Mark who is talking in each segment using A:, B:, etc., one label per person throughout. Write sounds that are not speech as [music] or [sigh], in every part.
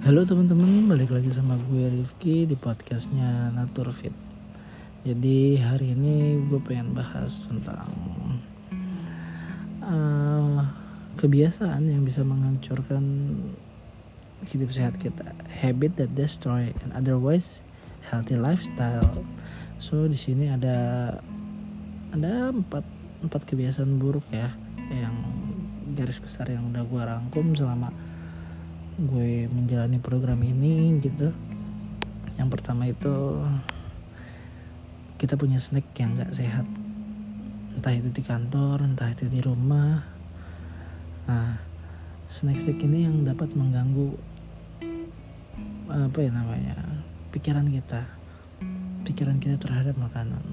A: Halo teman-teman, balik lagi sama gue Rifki di podcastnya Naturfit. Jadi hari ini gue pengen bahas tentang uh, kebiasaan yang bisa menghancurkan hidup sehat kita, habit that destroy and otherwise healthy lifestyle. So di sini ada ada empat empat kebiasaan buruk ya yang garis besar yang udah gue rangkum selama gue menjalani program ini gitu. Yang pertama itu kita punya snack yang gak sehat. Entah itu di kantor entah itu di rumah. Nah snack-snack ini yang dapat mengganggu apa ya namanya pikiran kita. Pikiran kita terhadap makanan.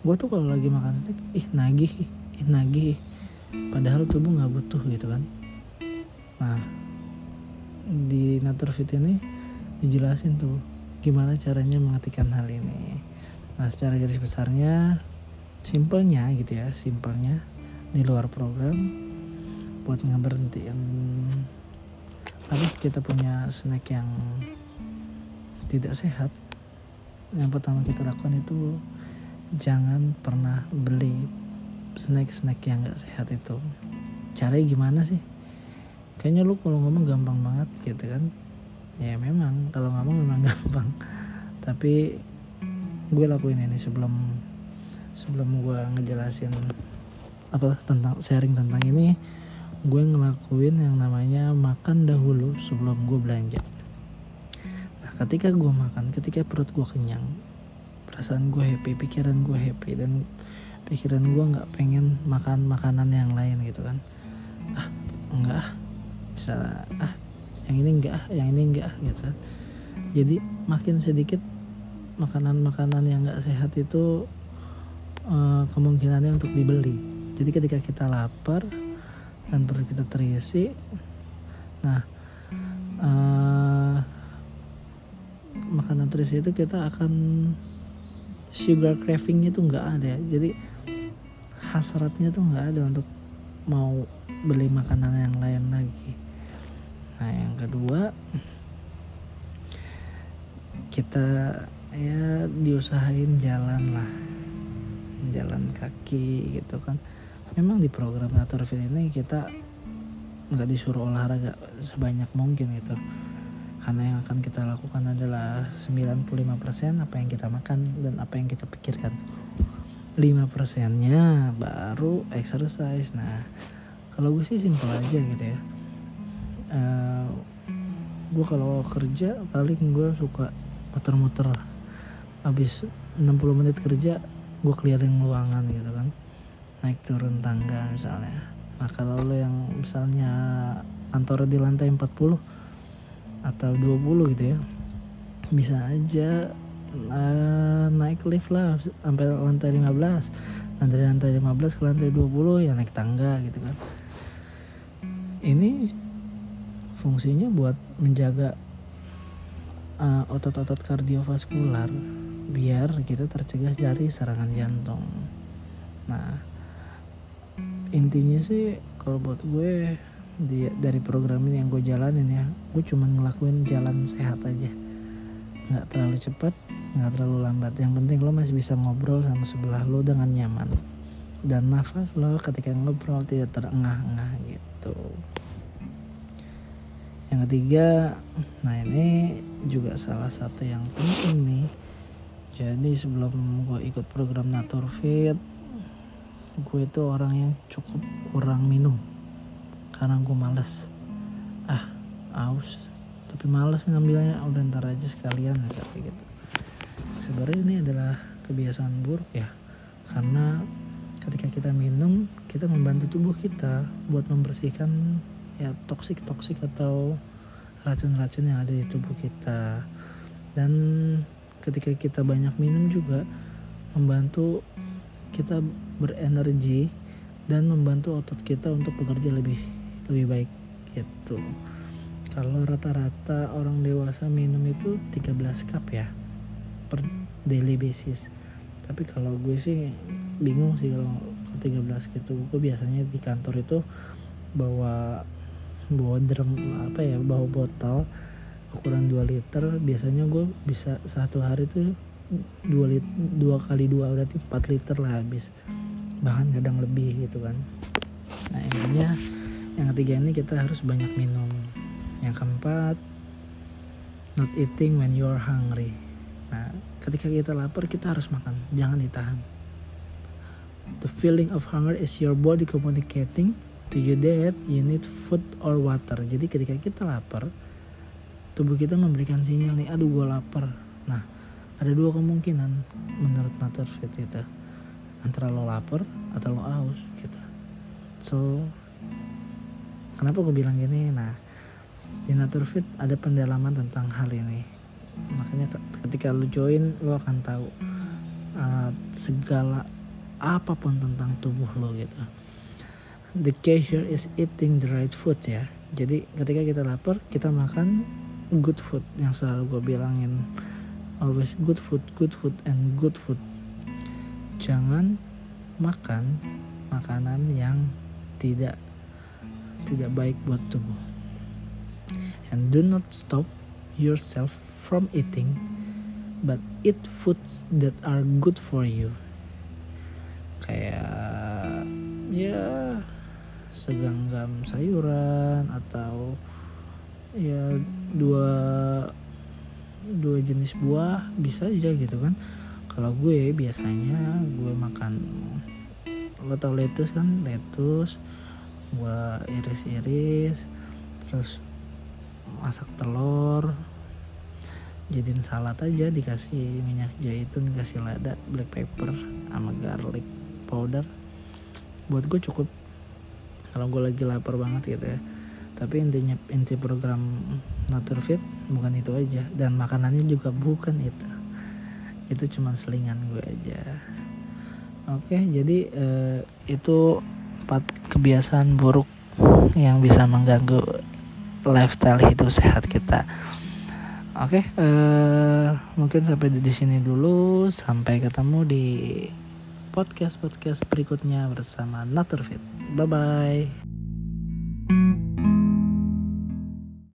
A: Gue tuh kalau lagi makan snack ih nagih ih nagih. Padahal tubuh nggak butuh gitu kan. Nah di Naturfit ini dijelasin tuh gimana caranya menghentikan hal ini. Nah secara garis besarnya simpelnya gitu ya simpelnya di luar program buat ngeberhentiin. Apa? Kita punya snack yang tidak sehat. Yang pertama kita lakukan itu jangan pernah beli snack-snack yang gak sehat itu. Caranya gimana sih kayaknya lu kalau ngomong gampang banget gitu kan. Ya memang. Kalau ngomong memang [laughs] gampang. Tapi gue lakuin ini sebelum sebelum gue ngejelasin apa tentang sharing tentang ini gue ngelakuin yang namanya makan dahulu sebelum gue belanja. Nah ketika gue makan ketika perut gue kenyang perasaan gue happy pikiran gue happy dan pikiran gue nggak pengen makan makanan yang lain gitu kan. Ah enggak bisa ah yang ini enggak ah yang ini enggak gitu kan. Jadi makin sedikit makanan-makanan yang enggak sehat itu uh, kemungkinannya untuk dibeli. Jadi ketika kita lapar dan perut kita terisi nah uh, makanan terisi itu kita akan sugar craving itu enggak ada. Jadi hasratnya tuh enggak ada untuk mau beli makanan yang lain lagi nah yang kedua kita ya diusahain jalan lah. Jalan kaki gitu kan. Memang di program Naturfit ini kita nggak disuruh olahraga sebanyak mungkin gitu. Karena yang akan kita lakukan adalah 95% apa yang kita makan dan apa yang kita pikirkan. 5 persennya baru exercise. Nah kalau gue sih simpel aja gitu ya uh, gue kalau kerja paling gue suka muter-muter habis 60 menit kerja gue keliling ruangan gitu kan. Naik turun tangga misalnya. Nah kalau lo yang misalnya kantor di lantai 40 atau 20 gitu ya bisa aja uh, naik lift lah sampai lantai 15 dan dari lantai 15 ke lantai 20 ya naik tangga gitu kan. Ini fungsinya buat menjaga uh, otot-otot kardiovaskular biar kita tercegah dari serangan jantung. Nah, intinya sih kalau buat gue di, dari program ini yang gue jalanin ya, gue cuma ngelakuin jalan sehat aja, nggak terlalu cepat, nggak terlalu lambat. Yang penting lo masih bisa ngobrol sama sebelah lo dengan nyaman dan nafas lo ketika ngobrol tidak terengah-engah gitu yang ketiga nah ini juga salah satu yang penting nih. Jadi sebelum gue ikut program Naturfit gue itu orang yang cukup kurang minum. Karena gue males. Ah aus. Tapi males ngambilnya. Udah ntar aja sekalian kayak gitu. Sebenarnya ini adalah kebiasaan buruk ya. Karena ketika kita minum kita membantu tubuh kita buat membersihkan ya toksik toksik atau racun-racun yang ada di tubuh kita. Dan ketika kita banyak minum juga membantu kita berenergi dan membantu otot kita untuk bekerja lebih lebih baik gitu. Kalau rata-rata orang dewasa minum itu 13 cup ya per daily basis. Tapi kalau gue sih bingung sih kalau 13 gitu. Gue biasanya di kantor itu bawa bawa drum apa ya bawa botol ukuran 2 liter. Biasanya gue bisa satu hari tuh dua lit dua kali dua berarti 4 liter lah habis. Bahkan kadang lebih gitu kan. Nah intinya yang ketiga ini kita harus banyak minum. Yang keempat not eating when you are hungry. Nah ketika kita lapar kita harus makan. Jangan ditahan. The feeling of hunger is your body communicating to you that you need food or water. Jadi ketika kita lapar tubuh kita memberikan sinyal nih aduh gue lapar. Nah ada dua kemungkinan menurut nature fit itu. Antara lo lapar atau lo haus gitu. So kenapa gue bilang gini? Nah di nature fit ada pendalaman tentang hal ini. Makanya ketika lo join lo akan tahu uh, segala apa pun tentang tubuh lo gitu the cashier is eating the right food ya. Jadi ketika kita lapar kita makan good food yang selalu gue bilangin. Always good food good food and good food. Jangan makan makanan yang tidak tidak baik buat tubuh. And do not stop yourself from eating but eat foods that are good for you. Kayak ya seganggam sayuran atau ya dua dua jenis buah bisa aja gitu kan. Kalau gue biasanya gue makan lo tau lettuce kan? Lettuce gue iris-iris terus masak telur jadiin salad aja dikasih minyak zaitun dikasih lada black pepper sama garlic powder. Buat gue cukup kalau gue lagi lapar banget gitu ya. Tapi intinya inti program Nature Fit bukan itu aja. Dan makanannya juga bukan itu. Itu cuma selingan gue aja. Oke jadi eh, itu empat kebiasaan buruk yang bisa mengganggu lifestyle hidup sehat kita. Oke eh, mungkin sampai di sini dulu. Sampai ketemu di podcast podcast berikutnya bersama Nature Fit bye bye